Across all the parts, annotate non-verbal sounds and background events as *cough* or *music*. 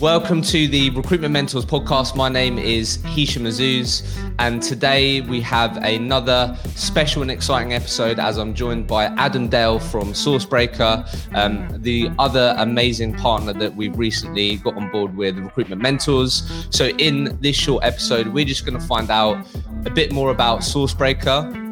Welcome to the Recruitment Mentors podcast. My name is Hishem Azzouz, and today we have another special and exciting episode as I'm joined by Adam Dale from Sourcebreaker, um, the other amazing partner that we've recently got on board with Recruitment Mentors. So, in this short episode, we're just going to find out a bit more about Sourcebreaker,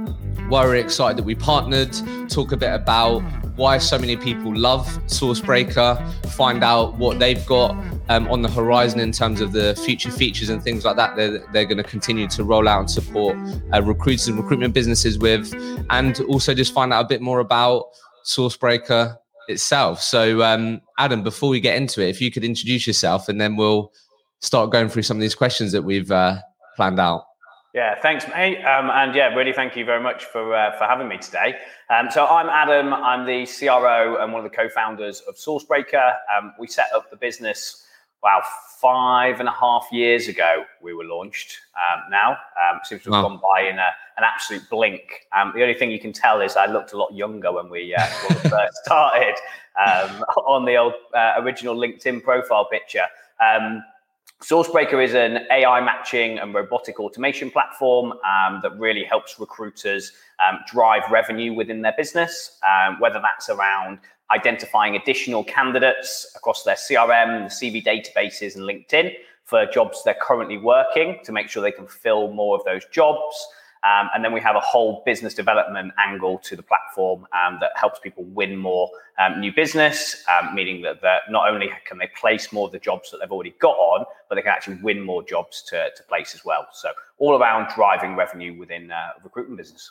why we're excited that we partnered, talk a bit about why so many people love Sourcebreaker, find out what they've got um, on the horizon in terms of the future features and things like that. They're, they're going to continue to roll out and support uh, recruiters and recruitment businesses with, and also just find out a bit more about Sourcebreaker itself. So, um, Adam, before we get into it, if you could introduce yourself and then we'll start going through some of these questions that we've uh, planned out. Yeah, thanks, mate. Um, and yeah, really thank you very much for uh, for having me today. Um, so I'm Adam. I'm the CRO and one of the co-founders of Sourcebreaker. Um, we set up the business, wow, five and a half years ago. We were launched. Um, now um, seems to have wow. gone by in a, an absolute blink. Um, the only thing you can tell is I looked a lot younger when we, uh, first *laughs* started on the old uh, original LinkedIn profile picture. Sourcebreaker is an AI matching and robotic automation platform um, that really helps recruiters um, drive revenue within their business, um, whether that's around identifying additional candidates across their CRM, the CV databases, and LinkedIn for jobs they're currently working to make sure they can fill more of those jobs. Um, and then we have a whole business development angle to the platform um, that helps people win more um, new business, um, meaning that, that not only can they place more of the jobs that they've already got on, but they can actually win more jobs to, to place as well. So all around driving revenue within uh, recruitment business.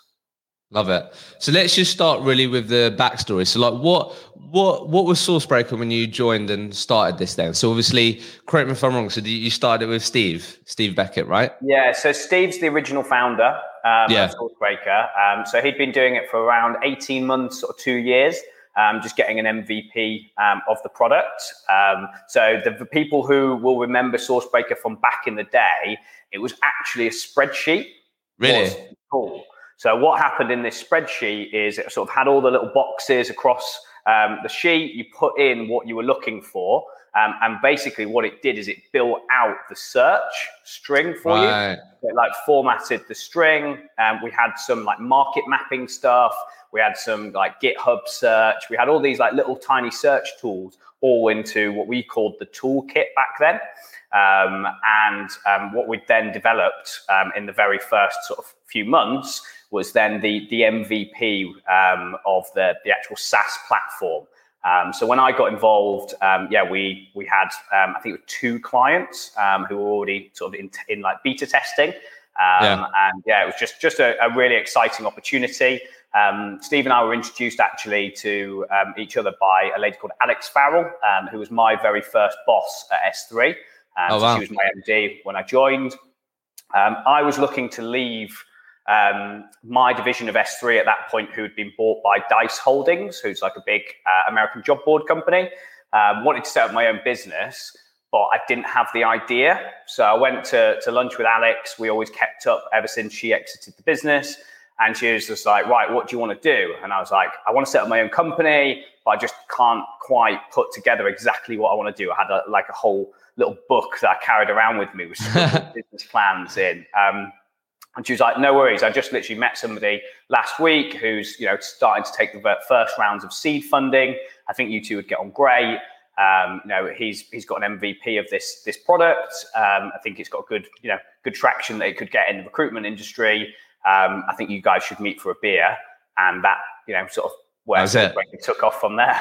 Love it. So let's just start really with the backstory. So, like, what what what was Sourcebreaker when you joined and started this? Then, so obviously, correct me if I'm wrong. So you started with Steve, Steve Beckett, right? Yeah. So Steve's the original founder um, yeah. Sourcebreaker. Um, so he'd been doing it for around 18 months or two years. Um, just getting an MVP um, of the product. Um, so the, the, people who will remember Sourcebreaker from back in the day, it was actually a spreadsheet. Really? Cool. So what happened in this spreadsheet is it sort of had all the little boxes across um, the sheet. You put in what you were looking for. Um, and basically, what it did is it built out the search string for right. you. It like formatted the string. Um, we had some like market mapping stuff. We had some like GitHub search. We had all these like little tiny search tools all into what we called the toolkit back then. Um, and um, what we then developed um, in the very first sort of few months was then the the MVP um, of the the actual SaaS platform. Um, so when I got involved, um, yeah, we we had um, I think it was two clients um, who were already sort of in, in like beta testing, um, yeah. and yeah, it was just just a, a really exciting opportunity. Steve and I were introduced actually to each other by a lady called Alex Farrell, who was my very first boss at S3. oh, wow. so she was my MD when I joined. I was looking to leave um, my division of S3 at that point, who had been bought by Dice Holdings, who's like a big uh, American job board company, um, wanted to set up my own business, but I didn't have the idea. So I went to, to lunch with Alex. We always kept up ever since she exited the business. And she was just like, right, what do you want to do? And I was like, I want to set up my own company, but I just can't quite put together exactly what I want to do. I had a, like a whole little book that I carried around with me with *laughs* business plans in. Um, and she was like, no worries. I just literally met somebody last week who's, you know, starting to take the first rounds of seed funding. I think you two would get on great. Um, you know, he's he's got an MVP of this this product. Um, I think it's got good, you know, good traction that it could get in the recruitment industry. Um, I think you guys should meet for a beer, and that, you know, sort of where it took off from there.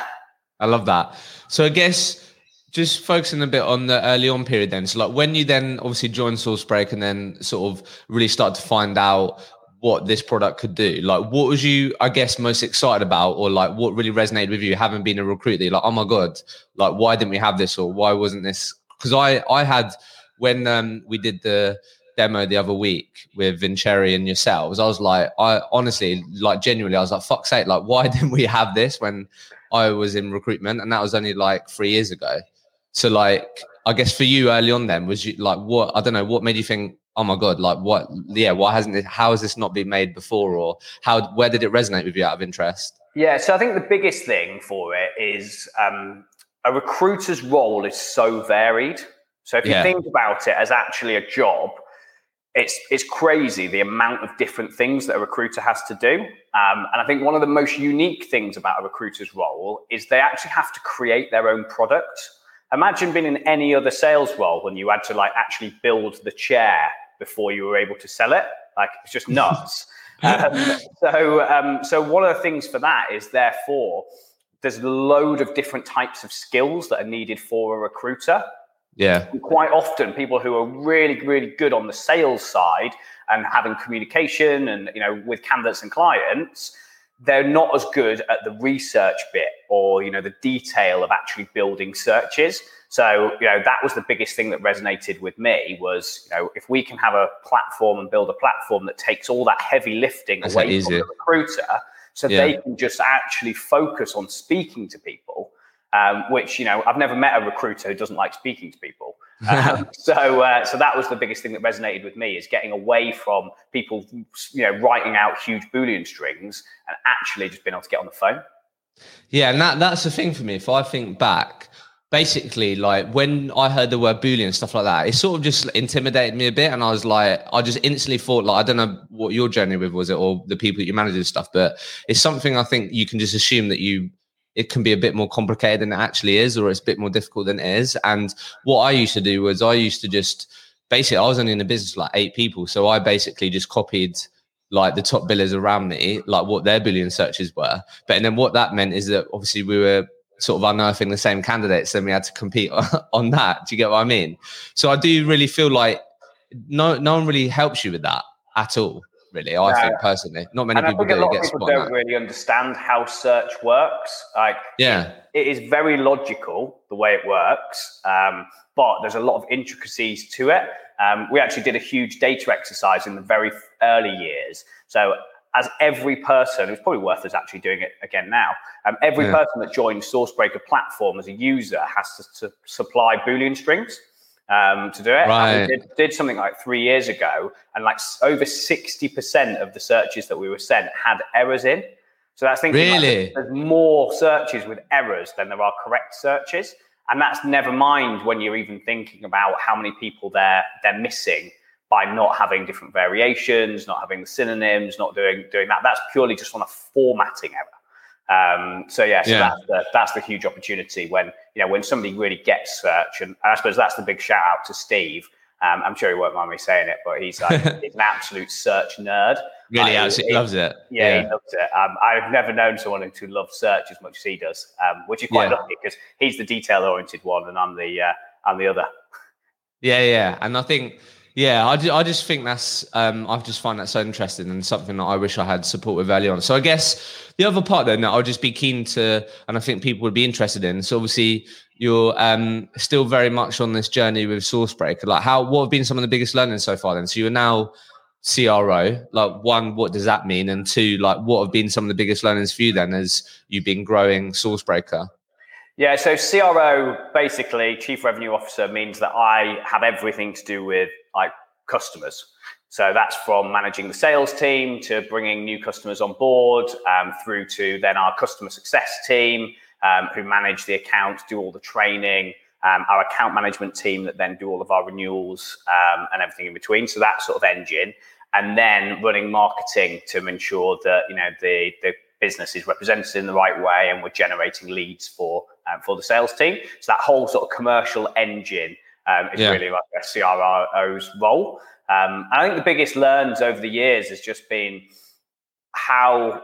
I love that. So I guess just focusing a bit on the early on period then. So like when you then obviously joined Sourcebreaker and then sort of really start to find out what this product could do. Like what was you, I guess, most excited about or like what really resonated with you having been a recruiter? Like, oh my God, like why didn't we have this or why wasn't this? Because I I had when um we did the demo the other week with Vincere and yourselves, I was like, I honestly, like genuinely, I was like, fuck's sake, like why *laughs* didn't we have this when I was in recruitment? And that was only like three years ago. So like, I guess for you early on, then was you like what I don't know what made you think, oh my god, like what? Yeah, why hasn't it? How has this not been made before, or how? Where did it resonate with you out of interest? Yeah, so I think the biggest thing for it is um, a recruiter's role is so varied. So if you yeah. think about it as actually a job, it's it's crazy the amount of different things that a recruiter has to do. Um, and I think one of the most unique things about a recruiter's role is they actually have to create their own product. Imagine being in any other sales role when you had to like actually build the chair before you were able to sell it. Like it's just nuts. *laughs* um, so um, so one of the things for that is therefore there's a load of different types of skills that are needed for a recruiter. Yeah. And quite often, people who are really, really good on the sales side and having communication and you know with candidates and clients, they're not as good at the research bit or you know the detail of actually building searches. So you know that was the biggest thing that resonated with me was you know if we can have a platform and build a platform that takes all that heavy lifting That's away from the recruiter, so yeah. they can just actually focus on speaking to people um, which you know I've never met a recruiter who doesn't like speaking to people. *laughs* Um, so uh, so that was the biggest thing that resonated with me is getting away from people you know writing out huge boolean strings and actually just being able to get on the phone. Yeah, and that that's the thing for me. If I think back, basically like when I heard the word boolean and stuff like that, it sort of just intimidated me a bit, and I was like, I just instantly thought like I don't know what your journey with was it or the people that you manage and stuff, but it's something I think you can just assume that you it can be a bit more complicated than it actually is, or it's a bit more difficult than it is. And what I used to do was I used to just basically I was only in a business like eight people, so I basically just copied like the top billers around me, like what their boolean searches were. But and then what that meant is that obviously we were sort of unearthing the same candidates, and we had to compete *laughs* on that. Do you get what I mean? So I do really feel like no no one really helps you with that at all really. I think personally, not many and people. I think a lot of people don't that. really understand how search works. Like, yeah, it, it is very logical the way it works, um, but there's a lot of intricacies to it. Um, we actually did a huge data exercise in the very early years. So, as every person, it's probably worth us actually doing it again now. Um, every yeah. person that joins Sourcebreaker platform as a user has to, to supply Boolean strings um, to do it. Right. Did, did, something like three years ago, and like over sixty percent of the searches that we were sent had errors in. So that's thinking really like there's more searches with errors than there are correct searches, and that's never mind when you're even thinking about how many people they're they're missing by not having different variations, not having the synonyms, not doing doing that. That's purely just on a formatting error. Um, so yeah, so yeah. that's the that's the huge opportunity when you know when somebody really gets search, and I suppose that's the big shout out to Steve. Um, I'm sure he won't mind me saying it, but he's like *laughs* he's an absolute search nerd. Really, he, loves it. Yeah, yeah, he loves it. Um, I've never known someone to love search as much as he does, um, which is quite yeah. lucky because he's the detail oriented one, and I'm the uh, I'm the other. Yeah, yeah, and I think yeah, I, I just think that's um, I just find that so interesting and something that I wish I had support with early on. So I guess the other part then that I'll just be keen to, and I think people would be interested in. So obviously you're um, still very much on this journey with Sourcebreaker. Like how what have been some of the biggest learnings so far? Then so you're now CRO. Like one, what does that mean? And two, like what have been some of the biggest learnings for you then as you've been growing Sourcebreaker? Yeah, so CRO, basically, Chief Revenue Officer, means that I have everything to do with like customers. So that's from managing the sales team to bringing new customers on board, um, through to then our customer success team, um, who manage the accounts, do all the training, um, our account management team that then do all of our renewals um, and everything in between. So that sort of engine, and then running marketing to ensure that you know the the business is represented in the right way and we're generating leads for um, for the sales team. So that whole sort of commercial engine um, is yeah. really like a CRO's role. Um, I think the biggest learns over the years has just been how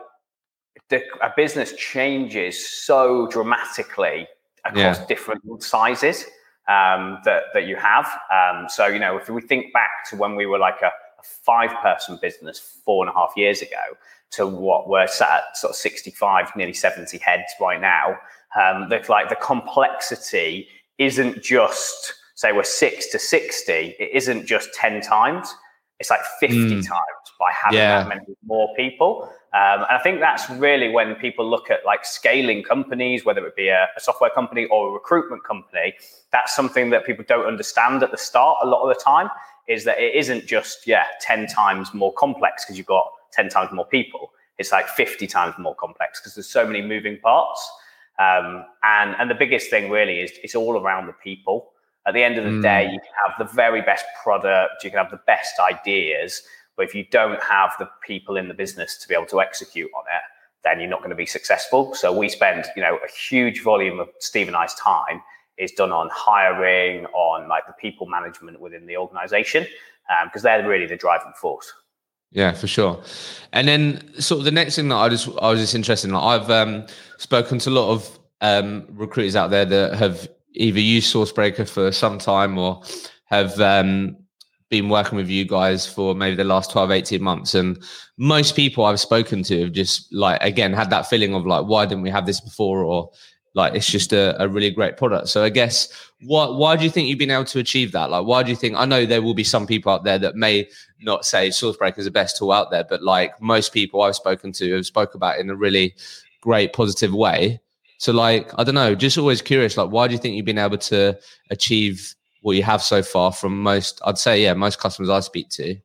the, a business changes so dramatically across yeah. different sizes um, that that you have. Um, so you know, if we think back to when we were like a, a five-person business four and a half years ago, to what we're sat at sort of 65, nearly 70 heads right now. Um, the, like the complexity isn't just say we're six to 60, it isn't just 10 times, it's like 50 mm. times by having yeah. that many more people. Um, and I think that's really when people look at like scaling companies, whether it be a, a, software company or a recruitment company, that's something that people don't understand at the start a lot of the time is that it isn't just, yeah, 10 times more complex because you've got 10 times more people. it's like 50 times more complex because there's so many moving parts. Um, and and the biggest thing really is it's all around the people. At the end of the mm. day, you can have the very best product, you can have the best ideas, but if you don't have the people in the business to be able to execute on it, then you're not going to be successful. So we spend, you know, a huge volume of Steve and I's time is done on hiring, on like the people management within the organization, because um, they're really the driving force. Yeah, for sure. And then sort of the next thing that I just I was just interested in, like I've um, spoken to a lot of um, recruiters out there that have either used Sourcebreaker for some time or have um, been working with you guys for maybe the last 12 18 months. And most people i've spoken to have just like again had that feeling of like why didn't we have this before? Or like it's just a, a really great product. So i guess what why do you think you've been able to achieve that? Like why do you think i know there will be some people out there that may not say sourcebreaker is the best tool out there but like most people i've spoken to have spoke about in a really great positive way so like i don't know just always curious like why do you think you've been able to achieve what you have so far from most i'd say yeah most customers i speak to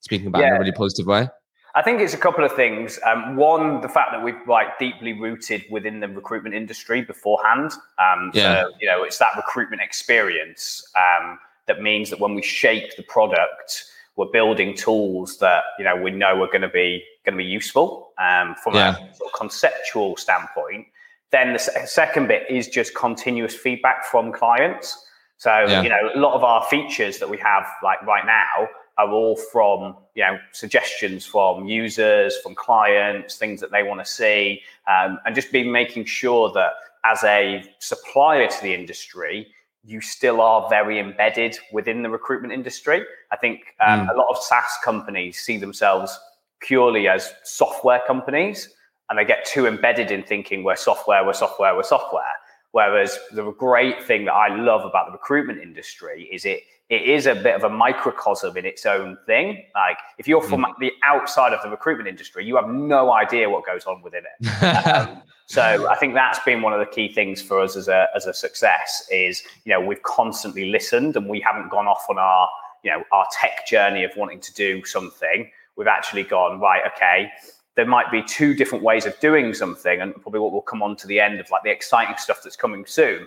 speaking about yeah. in a really positive way I think it's a couple of things. Um, one, the fact that we've like deeply rooted within the recruitment industry beforehand. Um, yeah. So, you know, it's that recruitment experience um, that means that when we shape the product, we're building tools that you know we know are going to be going to be useful um, from yeah. a sort of conceptual standpoint. Then the second bit is just continuous feedback from clients. So, yeah. you know, a lot of our features that we have like right now are all from, you know, suggestions from users, from clients, things that they want to see, um, and just be making sure that as a supplier to the industry, you still are very embedded within the recruitment industry. I think um, mm. a lot of SaaS companies see themselves purely as software companies and they get too embedded in thinking we're software, we're software, we're software. Whereas the great thing that I love about the recruitment industry is it it is a bit of a microcosm in its own thing. Like if you're from mm. the outside of the recruitment industry, you have no idea what goes on within it. um, *laughs* so I think that's been one of the key things for us as a as a success is you know we've constantly listened and we haven't gone off on our you know our tech journey of wanting to do something. We've actually gone right. Okay, there might be two different ways of doing something, and probably what will come on to the end of like the exciting stuff that's coming soon.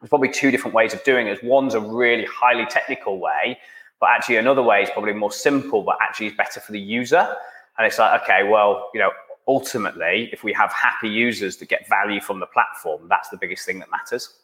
There's probably two different ways of doing it. One's a really highly technical way, but actually another way is probably more simple, but actually is better for the user. And it's like, okay, well, you know, ultimately, if we have happy users that get value from the platform, that's the biggest thing that matters.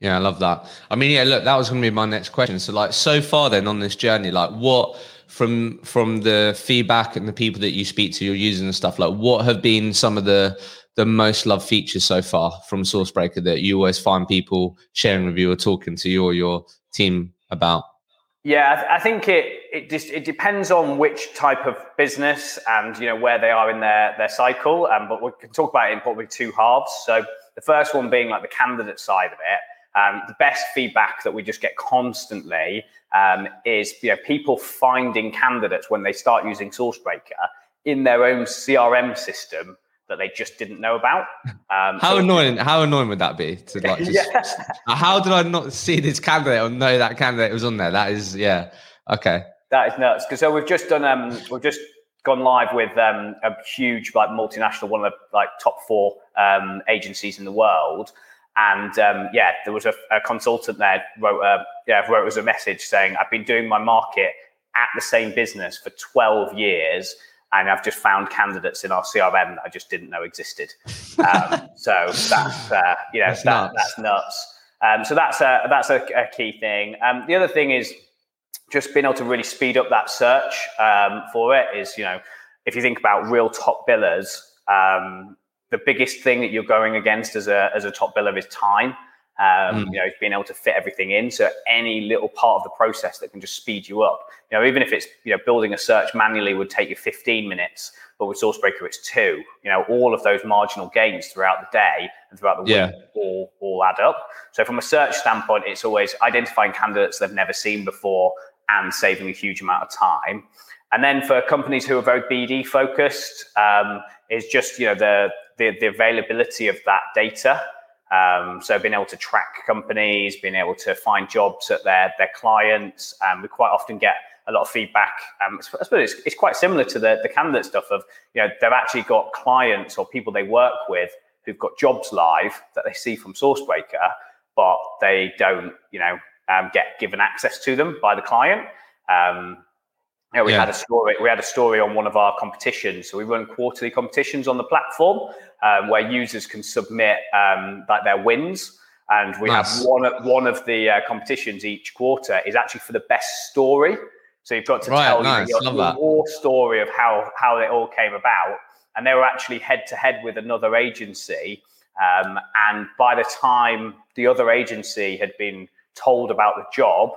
Yeah, I love that. I mean, yeah, look, that was going to be my next question. So, like, so far then on this journey, like, what from from the feedback and the people that you speak to, your users and stuff, like, what have been some of the the most loved features so far from Sourcebreaker that you always find people sharing with you or talking to you or your team about? Yeah, I, th- I think it it just it depends on which type of business and you know where they are in their their cycle. Um, but we can talk about it in probably two halves. So the first one being like the candidate side of it um, the best feedback that we just get constantly um, is you know people finding candidates when they start using Sourcebreaker in their own CRM system that they just didn't know about. *laughs* Um, how so annoying! How annoying would that be? To like, *laughs* just, yeah. *laughs* how did I not see this candidate or know that candidate was on there? That is, yeah, okay. That is nuts. Because so we've just done, um, we've just gone live with um, a huge like multinational, one of the like top four um, agencies in the world, and um, yeah, there was a, a, consultant there wrote a, yeah, wrote us a message saying, I've been doing my market at the same business for 12 years and I've just found candidates in our CRM that I just didn't know existed. Um, *laughs* so that's, uh, you know, that's that, nuts. That's nuts. Um, so that's a, that's a, a key thing. Um, the other thing is just being able to really speed up that search um, for it is, you know, if you think about real top billers, um, the biggest thing that you're going against as a as a top biller is time. Um, mm. You know, being able to fit everything in. So any little part of the process that can just speed you up. You know, even if it's you know building a search manually would take you 15 minutes, but with Sourcebreaker it's two. You know, all of those marginal gains throughout the day and throughout the yeah. week all all add up. So from a search standpoint, it's always identifying candidates they've never seen before and saving a huge amount of time. And then for companies who are very BD focused, um, is just you know the the, the availability of that data. Um, so being able to track companies, being able to find jobs at their their clients, um, we quite often get a lot of feedback. Um, I suppose it's, it's quite similar to the the candidate stuff of you know they've actually got clients or people they work with who've got jobs live that they see from Sourcebreaker, but they don't you know um, get given access to them by the client. Um, you know, we yeah. had a story. We had a story on one of our competitions. So we run quarterly competitions on the platform um, where users can submit um, like their wins, and we nice. have one one of the uh, competitions each quarter is actually for the best story. So you've got to right, tell nice. your, your story of how how it all came about, and they were actually head to head with another agency. Um, and by the time the other agency had been told about the job,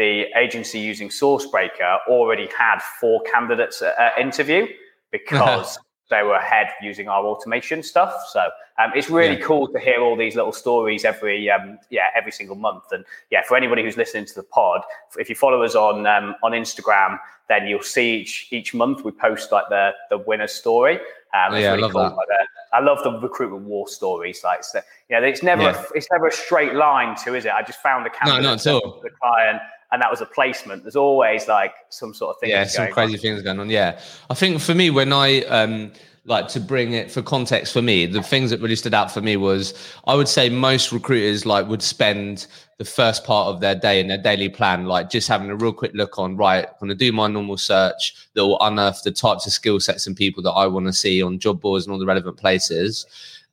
the agency using Sourcebreaker already had four candidates at, interview because *laughs* they were ahead using our automation stuff. So um, it's really yeah. cool to hear all these little stories every um, yeah every single month. And yeah, for anybody who's listening to the pod, if you follow us on um, on Instagram, then you'll see each each month we post like the the winner story. Um, yeah, really I love cool. that. Like, I love the recruitment war stories. Like, so, you know, it's never yeah. a, it's never a straight line to, is it? I just found a candidate, no, not at all. the client, and that was a placement. There's always like some sort of thing. Yeah, some crazy on. things going on. Yeah, I think for me, when I um, like to bring it for context for me, the things that really stood out for me was I would say most recruiters like would spend the first part of their day in their daily plan, like just having a real quick look on, right, I'm going to do my normal search that will unearth the types of skill sets and people that I want to see on job boards and all the relevant places.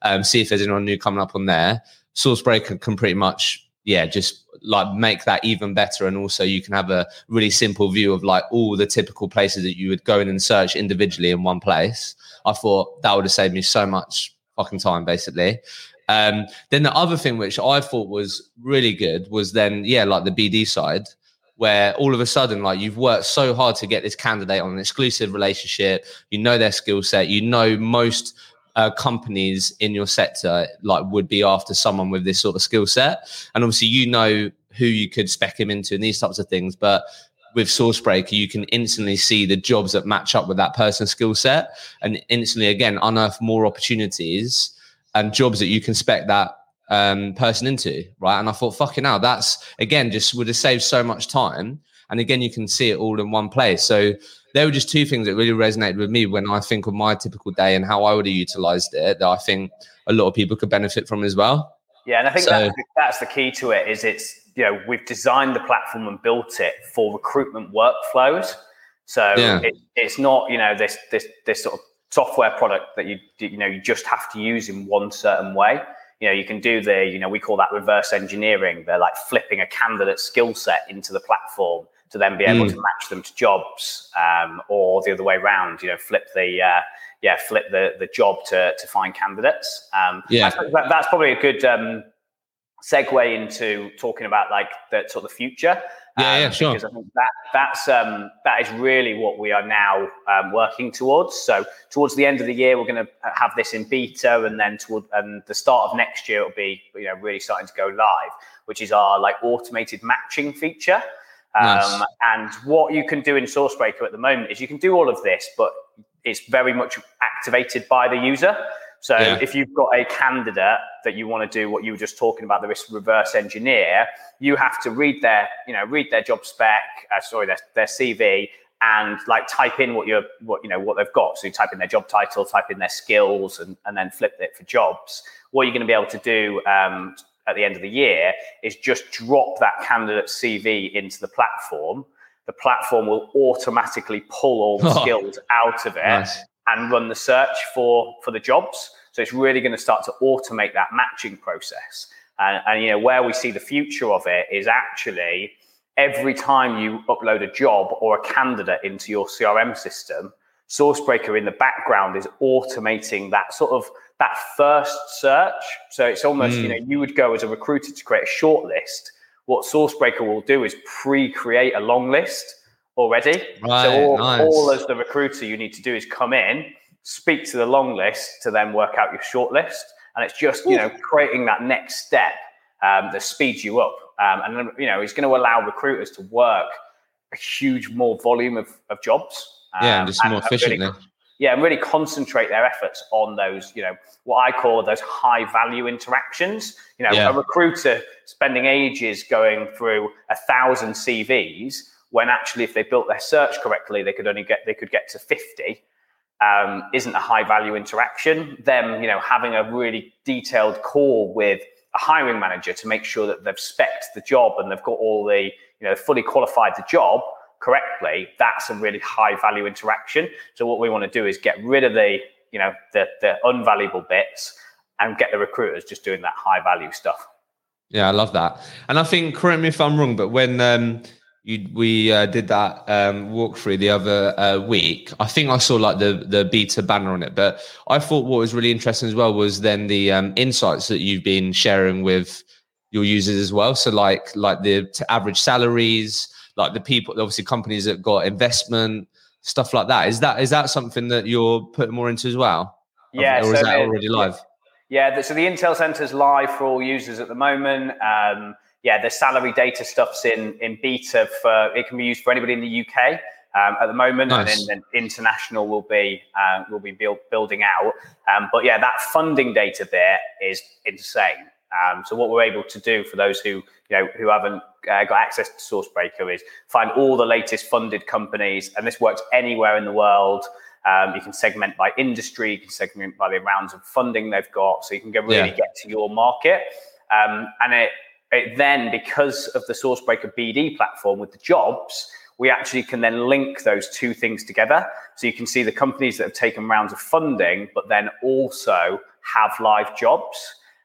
Um, see if there's anyone new coming up on there. Sourcebreaker can pretty much, yeah, just like make that even better. And also you can have a really simple view of like all the typical places that you would go in and search individually in one place. I thought that would have saved me so much fucking time basically. Um, then the other thing which I thought was really good was then, yeah, like the BD side, where all of a sudden, like you've worked so hard to get this candidate on an exclusive relationship, you know their skill set, you know most uh, companies in your sector like would be after someone with this sort of skill set, and obviously you know who you could spec him into and these types of things, but with Sourcebreaker, you can instantly see the jobs that match up with that person's skill set and instantly again unearth more opportunities and jobs that you can spec that um, person into, right? And I thought, fucking hell, that's again just would have saved so much time. And again, you can see it all in one place. So there were just two things that really resonated with me when I think of my typical day and how I would have utilized it that I think a lot of people could benefit from as well. Yeah, and I think so, that's, that's the key to it is it's you know we've designed the platform and built it for recruitment workflows. So yeah. it, it's not you know this this this sort of software product that you you know you just have to use in one certain way you know you can do the you know we call that reverse engineering they're like flipping a candidate skill set into the platform to then be able mm. to match them to jobs um, or the other way around you know flip the uh, yeah flip the the job to to find candidates um, yeah that's, that's probably a good um, segue into talking about like the sort of the future yeah, um, yeah, sure. Because I think that that's um, that is really what we are now um, working towards. So towards the end of the year, we're going to have this in beta, and then toward and the start of next year, it'll be you know really starting to go live, which is our like automated matching feature. Nice. Um, and what you can do in Sourcebreaker at the moment is you can do all of this, but it's very much activated by the user. So yeah. if you've got a candidate that you want to do what you were just talking about, the risk reverse engineer, you have to read their, you know, read their job spec, uh, sorry, their, their CV, and like type in what you're, what you know, what they've got. So you type in their job title, type in their skills, and, and then flip it for jobs. What you're going to be able to do um, at the end of the year is just drop that candidate CV into the platform. The platform will automatically pull all the *laughs* oh, skills out of it. Nice and run the search for for the jobs. So it's really going to start to automate that matching process. And, and you know where we see the future of it is actually every time you upload a job or a candidate into your CRM system, Sourcebreaker in the background is automating that sort of that first search. So it's almost, mm. you know, you would go as a recruiter to create a short list. What Sourcebreaker will do is pre-create a long list already. Right, so all, nice. all as the recruiter you need to do is come in, speak to the long list to then work out your short list. And it's just, you know, creating that next step um, that speeds you up. Um, and, then, you know, it's going to allow recruiters to work a huge more volume of, of jobs. Um, yeah, and just more efficiently. Really, yeah, and really concentrate their efforts on those, you know, what I call those high value interactions. You know, yeah. a recruiter spending ages going through a thousand CVs when actually if they built their search correctly, they could only get they could get to 50. Um, isn't a high value interaction. Them, you know, having a really detailed call with a hiring manager to make sure that they've spec the job and they've got all the, you know, fully qualified the job correctly. That's a really high value interaction. So what we want to do is get rid of the, you know, the the unvaluable bits and get the recruiters just doing that high value stuff. Yeah, I love that. And I think, correct me if I'm wrong, but when um, you, we uh, did that um, walkthrough the other uh, week, I think I saw like the the beta banner on it. But I thought what was really interesting as well was then the um, insights that you've been sharing with your users as well. So like like the average salaries, like the people, obviously companies that got investment, stuff like that. Is that is that something that you're putting more into as well? Yeah, or is so that already live? Yeah, so the Intel Center's live for all users at the moment. Um, yeah, the salary data stuff's in in beta for it can be used for anybody in the UK um, at the moment, nice. and then, then, international will be uh, will be build, building out. Um, but yeah, that funding data there is insane. Um, so what we're able to do for those who you know who haven't uh, got access to Sourcebreaker is find all the latest funded companies, and this works anywhere in the world. Um, you can segment by industry, you can segment by the rounds of funding they've got, so you can really yeah. get to your market. Um, and it, it then, because of the Sourcebreaker BD platform with the jobs, we actually can then link those two things together. So you can see the companies that have taken rounds of funding, but then also have live jobs.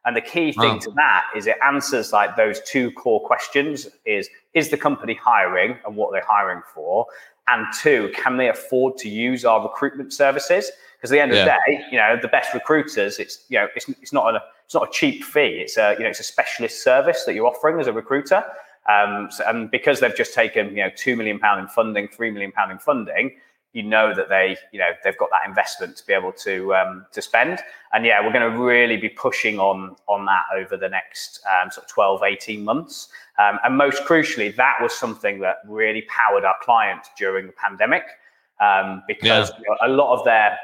And the key thing to that is it answers like those two core questions is is the company hiring and what they're hiring for? and two, can they afford to use our recruitment services? Because at the end of yeah. the day, you know, the best recruiters, it's you know, it's, it's not a it's not a cheap fee. It's a you know, it's a specialist service that you're offering as a recruiter. Um, so, and because they've just taken you know two million pound in funding, three million pound in funding, you know that they you know they've got that investment to be able to um, to spend and yeah we're going to really be pushing on on that over the next um, sort of 12 18 months um, and most crucially that was something that really powered our clients during the pandemic um, because yeah. you know, a lot of their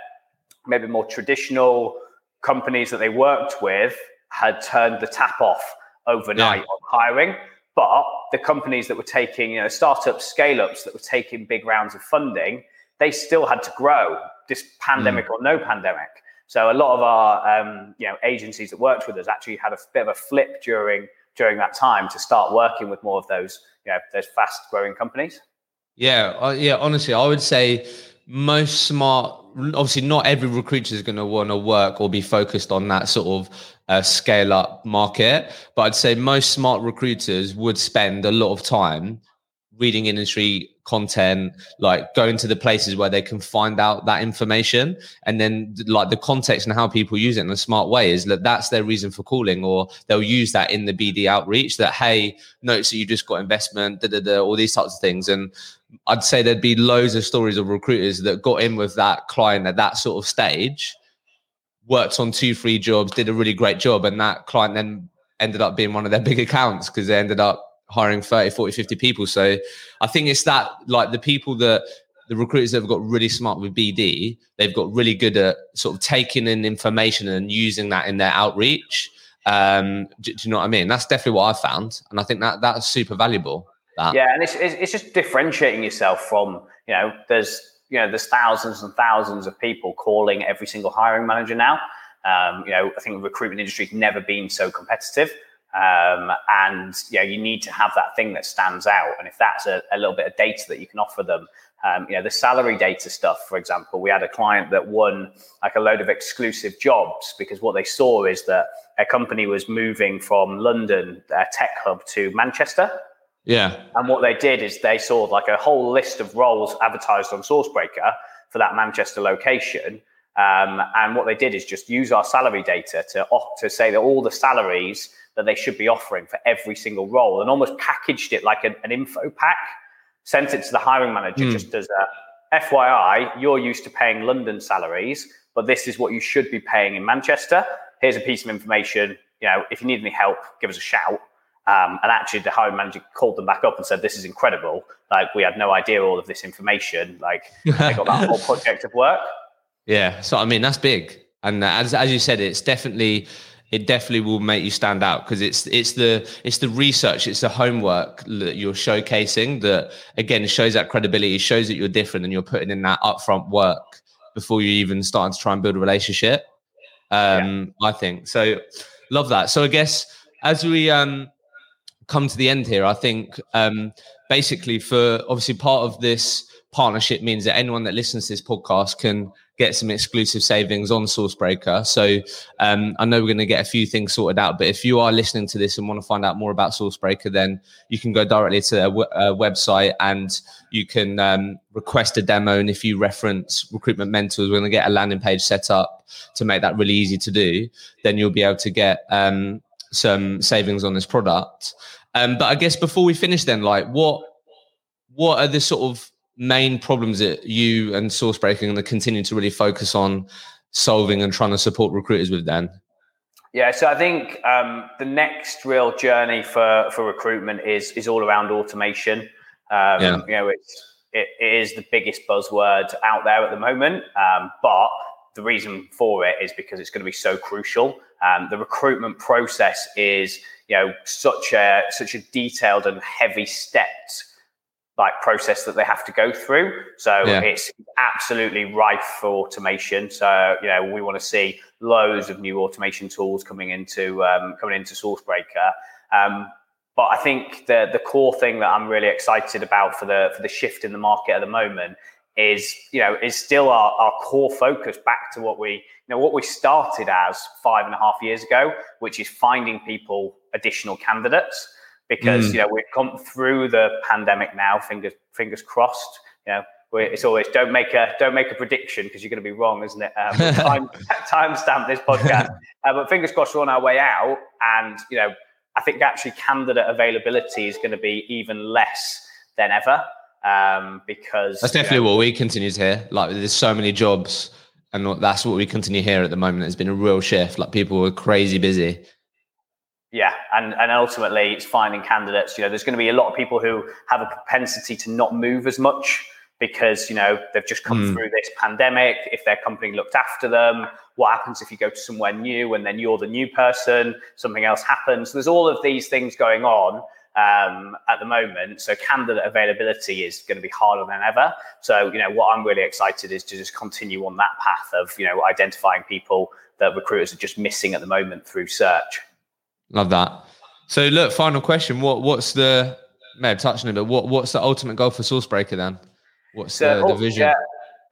maybe more traditional companies that they worked with had turned the tap off overnight yeah. on hiring but the companies that were taking you know startups scale ups that were taking big rounds of funding they still had to grow this pandemic mm. or no pandemic. So a lot of our um, you know agencies that worked with us actually had a bit of a flip during during that time to start working with more of those you know those fast growing companies. Yeah, uh, yeah. Honestly, I would say most smart. Obviously, not every recruiter is going to want to work or be focused on that sort of uh, scale up market. But I'd say most smart recruiters would spend a lot of time reading industry content like going to the places where they can find out that information and then like the context and how people use it in a smart way is that that's their reason for calling or they'll use that in the bd outreach that hey notes that you just got investment da, da, da, all these types of things. And i'd say there'd be loads of stories of recruiters that got in with that client at that sort of stage worked on two three jobs did a really great job and that client then ended up being one of their *laughs* big accounts because they ended up hiring 30, 40, 50 people. So I think it's that like the people that the recruiters that have got really smart with BD, they've got really good at sort of taking in information and using that in their outreach. Um, do, do you know what I mean? That's definitely what I found. And I think that that's super valuable. That. Yeah. And it's, it's just differentiating yourself from, you know, there's, you know, there's thousands and thousands of people calling every single hiring manager now. Um, you know, I think the recruitment industry has never been so competitive. Um, and you know, you need to have that thing that stands out. And if that's a, a little bit of data that you can offer them, um, you know, the salary data stuff, for example, we had a client that won like a load of exclusive jobs because what they saw is that a company was moving from London, their tech hub, to Manchester. Yeah. And what they did is they saw like a whole list of roles advertised on Sourcebreaker for that Manchester location. Um, and what they did is just use our salary data to, to say that all the salaries that they should be offering for every single role and almost packaged it like an, an info pack, sent it to the hiring manager mm. just as a FYI, you're used to paying London salaries, but this is what you should be paying in Manchester. Here's a piece of information. You know, if you need any help, give us a shout. Um, and actually, the hiring manager called them back up and said, "This is incredible. Like, we had no idea all of this information. Like, they got that whole *laughs* project of work." Yeah. So I mean, that's big. And as as you said, it's definitely it definitely will make you stand out because it's it's the it's the research, it's the homework that you're showcasing that again shows that credibility, shows that you're different and you're putting in that upfront work before you even starting to try and build a relationship. Um, yeah. I think so. Love that. So I guess as we um come to the end here, I think um basically for obviously part of this partnership means that anyone that listens to this podcast can get some exclusive savings on Sourcebreaker. So um, I know we're going to get a few things sorted out, but if you are listening to this and want to find out more about Sourcebreaker, then you can go directly to a, w- a website and you can um, request a demo. And if you reference Recruitment Mentors, we're going to get a landing page set up to make that really easy to do. Then you'll be able to get um, some savings on this product. Um, but I guess before we finish, then, like, what what are the sort of main problems that you and Sourcebreaker are going to continue to really focus on solving and trying to support recruiters with then? Yeah, so I think um, the next real journey for for recruitment is is all around automation. Um, yeah. You know, it's it, it is the biggest buzzword out there at the moment, um, but the reason for it is because it's going to be so crucial. Um, the recruitment process is you know such a such a detailed and heavy stepped like process that they have to go through. So yeah. it's absolutely rife for automation. So you know we want to see loads of new automation tools coming into um, coming into Sourcebreaker. Um, but I think the the core thing that I'm really excited about for the for the shift in the market at the moment is you know is still our, our core focus back to what we you know what we started as five and a half years ago, which is finding people additional candidates because mm. you know we've come through the pandemic now. Fingers fingers crossed. You know, it's always don't make a don't make a prediction because you're going to be wrong, isn't it? Um, *laughs* time time stamp this podcast, *laughs* uh, but fingers crossed we're on our way out. And you know, I think actually candidate availability is going to be even less than ever um, because that's definitely you know, what we continue to hear. Like there's so many jobs. And that's what we continue here at the moment. There's been a real shift. Like people were crazy busy. Yeah, and and ultimately it's finding candidates. You know, there's going to be a lot of people who have a propensity to not move as much because you know they've just come mm. through this pandemic. If their company looked after them, what happens if you go to somewhere new and then you're the new person? Something else happens. There's all of these things going on um, at the moment. So candidate availability is going to be harder than ever. So you know what I'm really excited is to just continue on that path of you know identifying people that recruiters are just missing at the moment through search. Love that. So look, final question. What what's the may have touched on it, but what what's the ultimate goal for Sourcebreaker then? What's the, the vision? Yeah,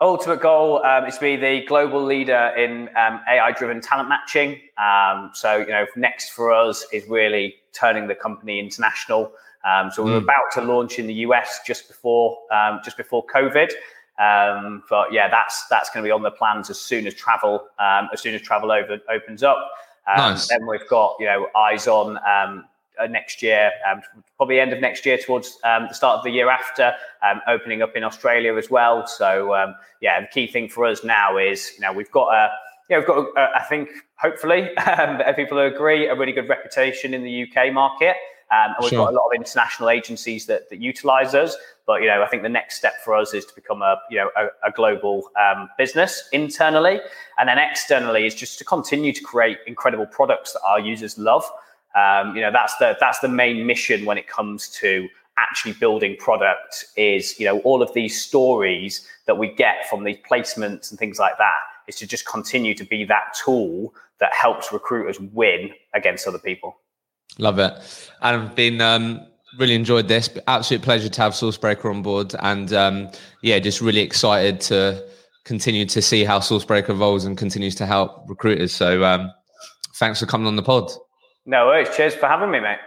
ultimate goal um, is to be the global leader in um, AI-driven talent matching. Um, so you know, next for us is really turning the company international. Um, so we we're mm. about to launch in the US just before um, just before COVID. Um, but yeah, that's that's going to be on the plans as soon as travel as soon as travel over, opens up. Um, nice. Then we've got you know eyes on um, uh, next year, um, probably end of next year towards um, the start of the year after, um, opening up in Australia as well. So um, yeah, the key thing for us now is you know we've got a yeah we've got a, I think hopefully *laughs* people agree a really good reputation in the UK market. Um, and we've sure. got a lot of international agencies that, that utilize us. But you know, I think the next step for us is to become a you know a, a global um, business internally, and then externally is just to continue to create incredible products that our users love. Um, you know, that's the that's the main mission when it comes to actually building product. Is you know all of these stories that we get from these placements and things like that is to just continue to be that tool that helps recruiters win against other people. Love it. And I've been um, really enjoyed this. Absolute pleasure to have Sourcebreaker on board. And um, yeah, just really excited to continue to see how Sourcebreaker evolves and continues to help recruiters. So um, thanks for coming on the pod. No worries. Cheers for having me, mate.